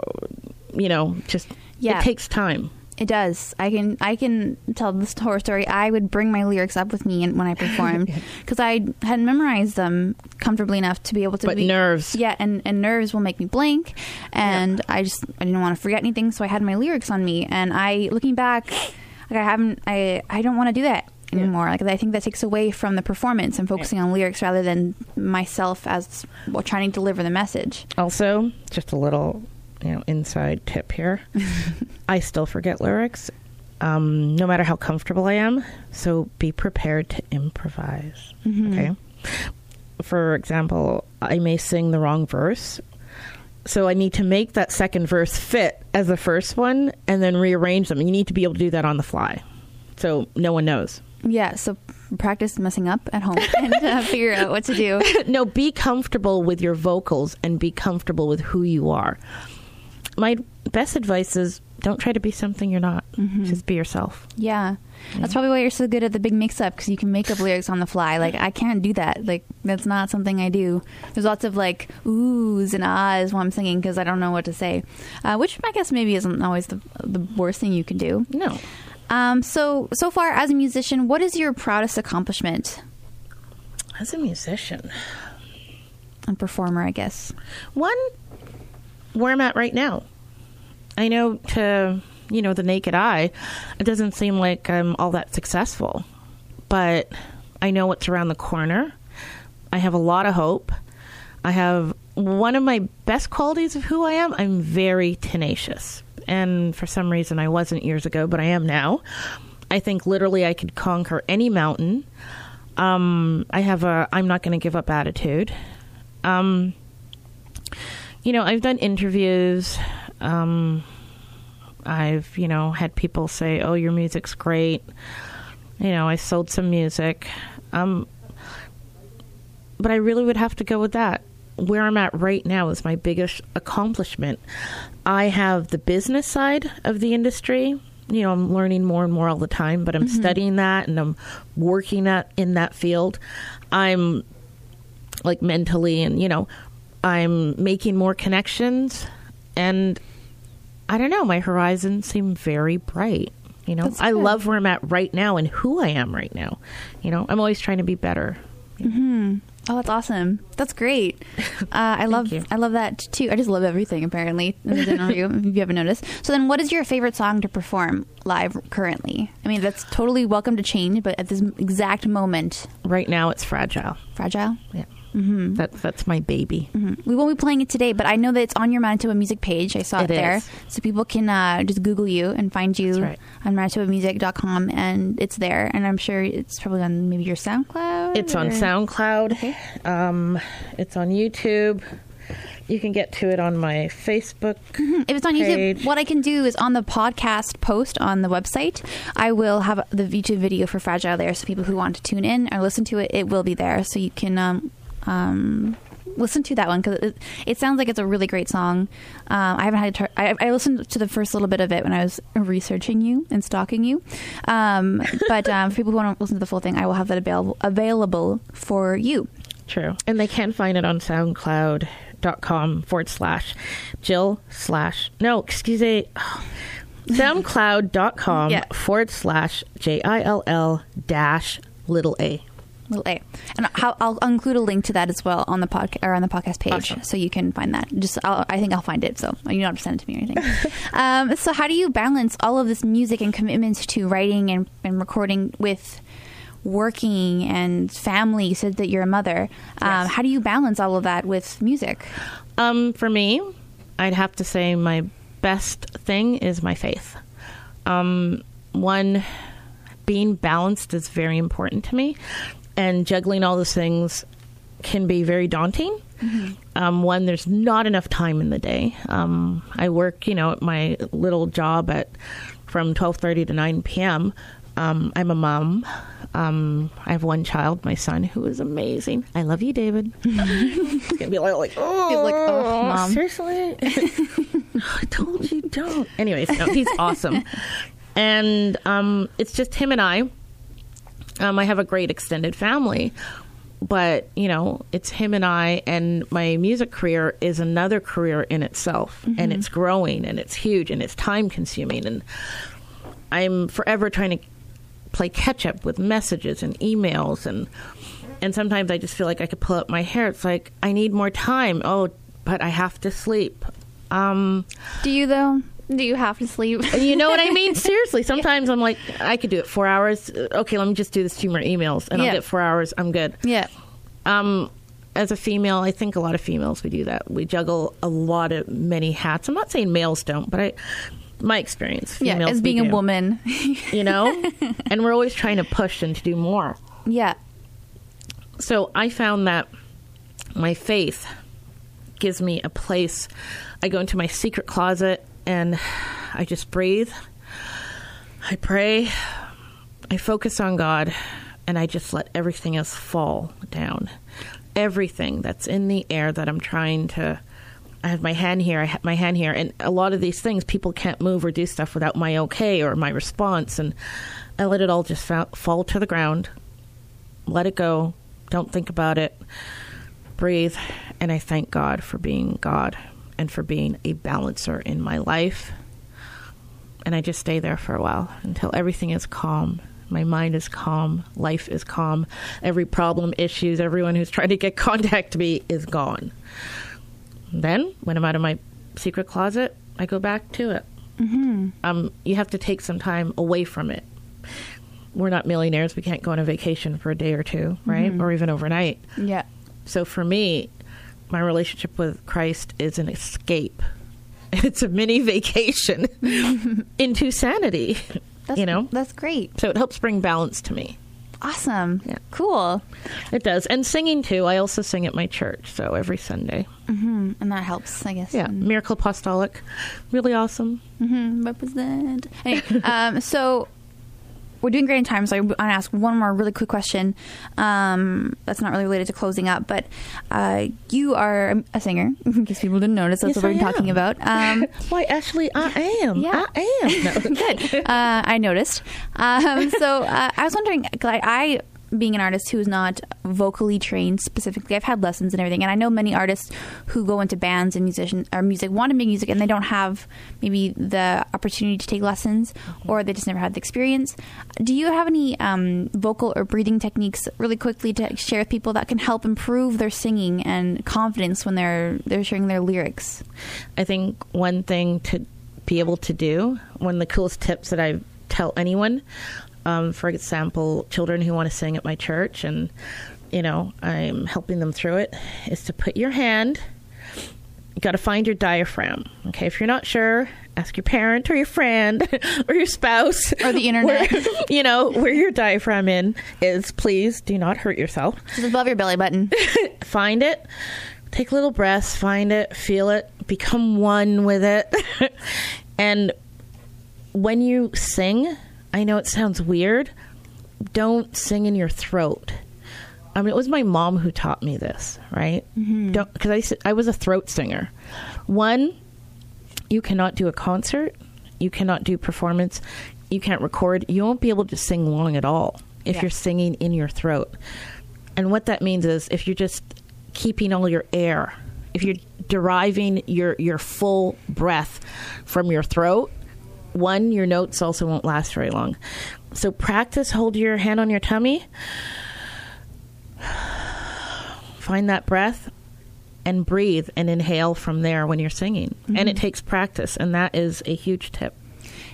you know, just Yeah. it takes time. It does. I can I can tell this horror story. I would bring my lyrics up with me and- when I performed because I hadn't memorized them comfortably enough to be able to. But be, nerves. yeah, and, and nerves will make me blank, and I just I didn't want to forget anything, so I had my lyrics on me. And I, looking back, like I haven't I I don't want to do that anymore. Like I think that takes away from the performance and focusing on lyrics rather than myself as well, trying to deliver the message. Also, just a little, you know, inside tip here. I still forget lyrics, um, no matter how comfortable I am. So be prepared to improvise. Okay. For example, I may sing the wrong verse. So I need to make that second verse fit as the first one and then rearrange them. You need to be able to do that on the fly. So no one knows. Yeah, so practice messing up at home and uh, figure out what to do. no, be comfortable with your vocals and be comfortable with who you are. My best advice is don't try to be something you're not. Just be yourself. Yeah. That's probably why you're so good at the big mix up because you can make up lyrics on the fly. Like, I can't do that. Like, that's not something I do. There's lots of like oohs and ahs while I'm singing because I don't know what to say, uh, which I guess maybe isn't always the, the worst thing you can do. No. Um, so, so far as a musician, what is your proudest accomplishment? As a musician, and performer, I guess. One, where I'm at right now. I know to, you know, the naked eye, it doesn't seem like I'm all that successful, but I know what's around the corner. I have a lot of hope. I have one of my best qualities of who I am. I'm very tenacious. And for some reason, I wasn't years ago, but I am now. I think literally I could conquer any mountain. Um, I have a I'm not going to give up attitude. Um, you know, I've done interviews. Um, I've, you know, had people say, "Oh, your music's great." You know, I sold some music. Um, but I really would have to go with that. Where I'm at right now is my biggest accomplishment. I have the business side of the industry. You know, I'm learning more and more all the time, but I'm studying that and I'm working at in that field. I'm like mentally and you know i'm making more connections and i don't know my horizons seem very bright you know i love where i'm at right now and who i am right now you know i'm always trying to be better Oh, that's awesome. That's great. Uh, I love you. I love that too. I just love everything apparently in this interview. if you haven't noticed. So then, what is your favorite song to perform live currently? I mean, that's totally welcome to change, but at this exact moment, right now it's fragile fragile. yeah mm-hmm. that, that's my baby We won't be playing it today, but I know that it's on your Manitoba Music page. I saw it, It there, is. so people can uh, just Google you and find you That's right. on ManitobaMusic.com, and it's there. And I'm sure it's probably on maybe your SoundCloud. it's on or- soundcloud um, it's on youtube you can get to it on my facebook If it's on YouTube, what I can do is on the podcast post on the website, I will have the YouTube video for Fragile there. So people who want to tune in or listen to it, it will be there. So you can um, um, listen to that one because it, it sounds like it's a really great song. Um, I haven't had to, I, I listened to the first little bit of it when I was researching you and stalking you. Um, but um, for people who want to listen to the full thing, I will have that available available for you. True. And they can find it on soundcloud.com forward slash Jill slash, no, excuse me, soundcloud.com Yeah. forward slash J I L L dash little a. Little A, and I'll, I'll include a link to that as well on the podcast or on the podcast page, Awesome. so you can find that. Just, I'll, I think I'll find it, so you don't have to send it to me or anything. um, so, how do you balance all of this music and commitments to writing and, and recording with working and family? You said that you're a mother. Um, Yes. How do you balance all of that with music? Um, for me, I'd have to say my best thing is my faith. Um, one, being balanced is very important to me, and juggling all those things can be very daunting. Um, one, there's not enough time in the day. Um, I work, you know, at my little job at from 12:30 to 9 p.m. Um, I'm a mom. Um, I have one child, my son, who is amazing. I love you, David. He's gonna be like, like oh, like, "Oh, Mom." seriously? I told you don't. Anyways, no, he's awesome, and um, it's just him and I. Um, I have a great extended family, but you know, it's him and I, and my music career is another career in itself, and it's growing, and it's huge, and it's time consuming, and I'm forever trying to play catch up with messages and emails, and and sometimes I just feel like I could pull up my hair. It's like I need more time. Oh, but I have to sleep. Um, Do you though? Do you have to sleep? you know what I mean? Seriously, sometimes I'm like, I could do it four hours. Okay, let me just do this two more emails, and Yeah. I'll get four hours. I'm good. yeah. Um, as a female, I think a lot of females we do that. We juggle a lot of many hats. I'm not saying males don't, but I, my experience, Yeah, as being a woman. you know, and we're always trying to push and to do more. yeah. So I found that my faith gives me a place. I go into my secret closet and I just breathe. I pray. I focus on God and I just let everything else fall down. Everything that's in the air that I'm trying to. I have my hand here, I have my hand here, and a lot of these things people can't move or do stuff without my okay or my response, and I let it all just fa- fall to the ground let it go. Don't think about it. Breathe. And I thank God for being God and for being a balancer in my life. And I just stay there for a while until everything is calm. My mind is calm. Life is calm. Every problem, issues, everyone who's trying to get contact me is gone. Then, when I'm out of my secret closet, I go back to it. Mm-hmm. Um, you have to take some time away from it. We're not millionaires. We can't go on a vacation for a day or two, right? Or even overnight. Yeah. So for me, my relationship with Christ is an escape. It's a mini vacation into sanity, That's, you know? That's great. So it helps bring balance to me. Awesome. Yeah. Cool. It does. And singing too. I also sing at my church, so every Sunday. hmm And that helps, I guess. Yeah, Miracle Apostolic. Really awesome. Mm-hmm. Represent. Anyway, um, so we're doing great in time, so I want to ask one more really quick question. Um, that's not really related to closing up, but uh, you are a singer. In case people didn't notice, that's Yes, what we're talking about. Um, Why, Ashley, I am. Yeah. I am. No. good. Uh, I noticed. Um, so uh, I was wondering, I, I, being an artist who is not vocally trained specifically, I've had lessons and everything, and I know many artists who go into bands and musician or music want to make music, and they don't have maybe the opportunity to take lessons, or they just never had the experience. Do you have any um, vocal or breathing techniques, really quickly, to share with people that can help improve their singing and confidence when they're they're sharing their lyrics? I think one thing to be able to do, one of the coolest tips that I tell anyone, um, for example, children who want to sing at my church, and you know, I'm helping them through it, is to put your hand. You got to find your diaphragm. Okay, if you're not sure, ask your parent or your friend or your spouse Or the internet. where- you know where your diaphragm in is. Please do not hurt yourself Just above your belly button. find it take little breaths find it feel it become one with it and when you sing i know it sounds weird. Don't sing in your throat. I mean it was my mom who taught me this right? Mm-hmm. Don't because I I was a throat singer. One you cannot do a concert. You cannot do performance. You can't record. You won't be able to sing long at all if Yeah. you're singing in your throat. And what that means is if you're just keeping all your air if you're deriving your your full breath from your throat one your notes also won't last very long. So practice hold your hand on your tummy. Find that breath and breathe and inhale from there when you're singing. And it takes practice and that is a huge tip.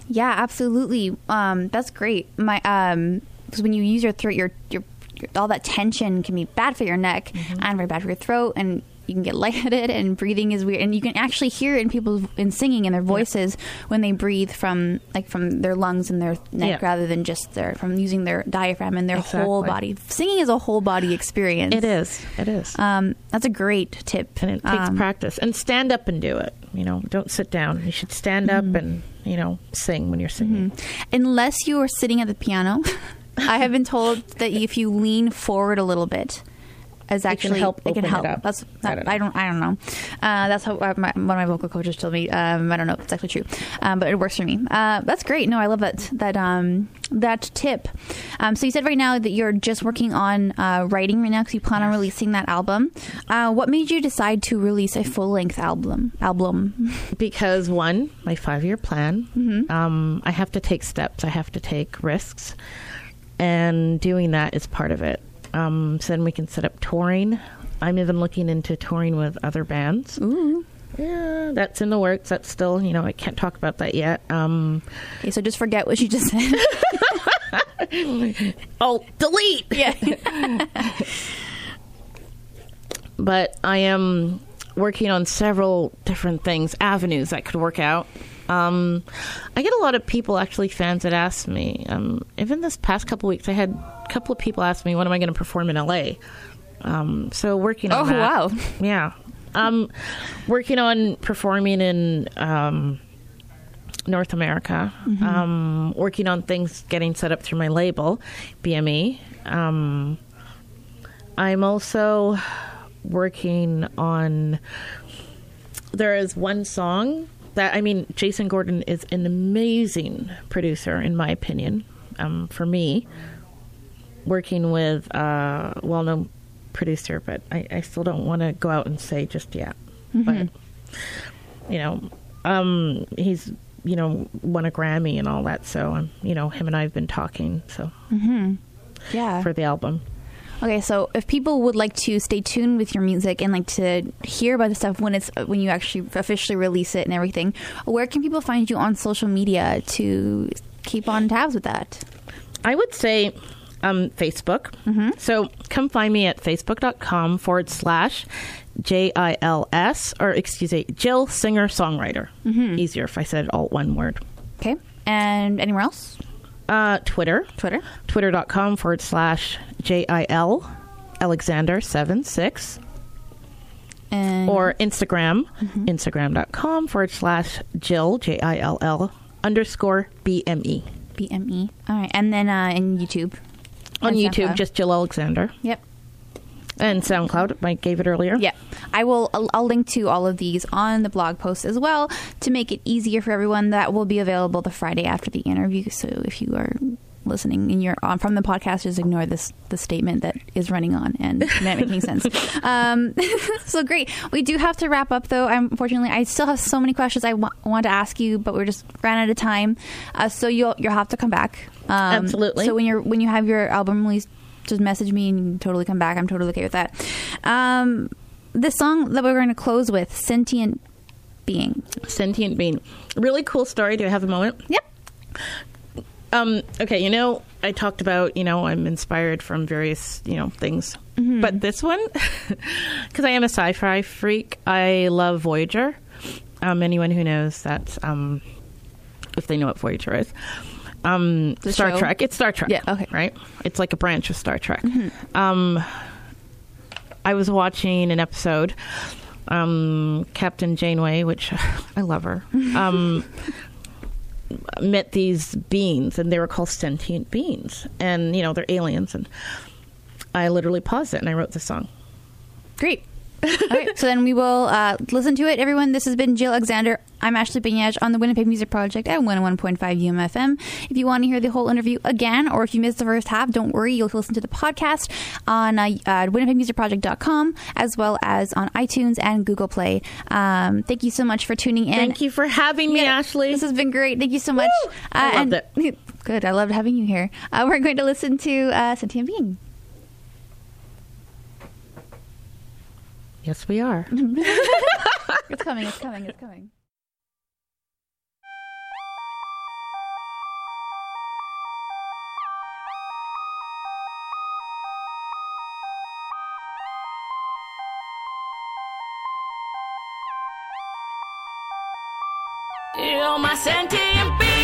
Yeah, absolutely. Um, that's great. My um, because when you use your throat, your, your your all that tension can be bad for your neck and very bad for your throat, and you can get lightheaded. And breathing is weird, and you can actually hear it in people's in singing in their voices when they breathe from like from their lungs and their neck Yeah. rather than just their from using their diaphragm and their whole body. Singing is a whole body experience. it is it is Um, that's a great tip. and it takes Um, practice and stand up and do it you know don't sit down you should stand up and you know sing when you're singing unless you are sitting at the piano. I have been told that if you lean forward a little bit, can actually help it can it help. up. That's I that, don't I don't I don't know. Uh, that's how uh, my, one of my vocal coaches told me. Um, I don't know if it's actually true, um, but it works for me. Uh, that's great. No, I love that that um, that tip. Um, so you said right now that you're just working on uh, writing right now because you plan on releasing that album. Uh, what made you decide to release a full length album? Album. because one my five year plan um, i have to take steps i have to take risks and doing that is part of it um, so then we can set up touring i'm even looking into touring with other bands Ooh. yeah that's in the works that's still you know i can't talk about that yet um, Okay, so just forget what you just said. oh delete yeah. but I am working on several different things, avenues that could work out. Um, I get a lot of people, actually, fans that ask me. Um, even this past couple weeks, I had a couple of people ask me, "When am I going to perform in LA?" Um, so working on Oh, that. wow. Yeah, um, working on performing in um, North America. Um, working on things getting set up through my label, BME. Um, I'm also working on. There is one song that I mean, Jason Gordon is an amazing producer, in my opinion. Um, for me, working with a well-known producer, but I, I still don't want to go out and say just yet. But you know, um, he's you know, won a Grammy and all that. So, um, you know, him and I have been talking. So Yeah. for the album. Okay, so if people would like to stay tuned with your music and like to hear about the stuff when it's when you actually officially release it and everything, where can people find you on social media to keep on tabs with that? I would say um, Facebook. So come find me at facebook.com forward slash J I L S, or excuse me, Jill Singer Songwriter. Easier if I said it all one word. Okay, and anywhere else? Uh, Twitter, Twitter. twitter.com forward slash J I L Alexander 7 6. And Or Instagram, instagram.com forward slash Jill, J I L L underscore B M E. BME. All right, and then uh, in YouTube. On And YouTube, SoundCloud. just Jill Alexander. Yep. And SoundCloud, Mike gave it earlier. Yeah, I will. I'll, I'll link to all of these on the blog post as well to make it easier for everyone. That will be available the Friday after the interview. So if you are listening and you're on from the podcast, just ignore this the statement that is running on and not making sense. Um, so great. We do have to wrap up though. Unfortunately, I still have so many questions I want to ask you, but we're just ran out of time. Uh, so you'll you'll have to come back. Um, Absolutely. So when you're when you have your album released, just message me and you can totally come back. I'm totally okay with that. Um, the song that we're going to close with, "Sentient Being." Sentient Being. Really cool story. Do I have a moment? Yep. Um, okay, you know, I talked about, you know, I'm inspired from various, you know, things. But this one, because I am a sci fi freak, I love Voyager. Um, anyone who knows that, um, if they know what Voyager is, um, Star show? Trek. It's Star Trek. Yeah, okay. Right? It's like a branch of Star Trek. Um, I was watching an episode, um, Captain Janeway, which I love her. Um, met these beings and they were called sentient beings. And you know they're aliens. And i literally paused it and i wrote the song. Great. All right, so then we will uh, listen to it. Everyone, this has been Jill Alexander. I'm Ashley Binyaj on the Winnipeg Music Project at 101.5 UMFM. If you want to hear the whole interview again, or if you missed the first half, don't worry. You'll listen to the podcast on uh, uh, winnipegmusicproject.com as well as on iTunes and Google Play. Um, thank you so much for tuning in. thank you for having me Yeah, ashley This has been great. Thank you so much. Uh, I loved and- Good. I loved having you here. Uh, we're going to listen to uh, Sentient Being. Yes we are It's coming. It's coming. It's coming. You're my sentient being.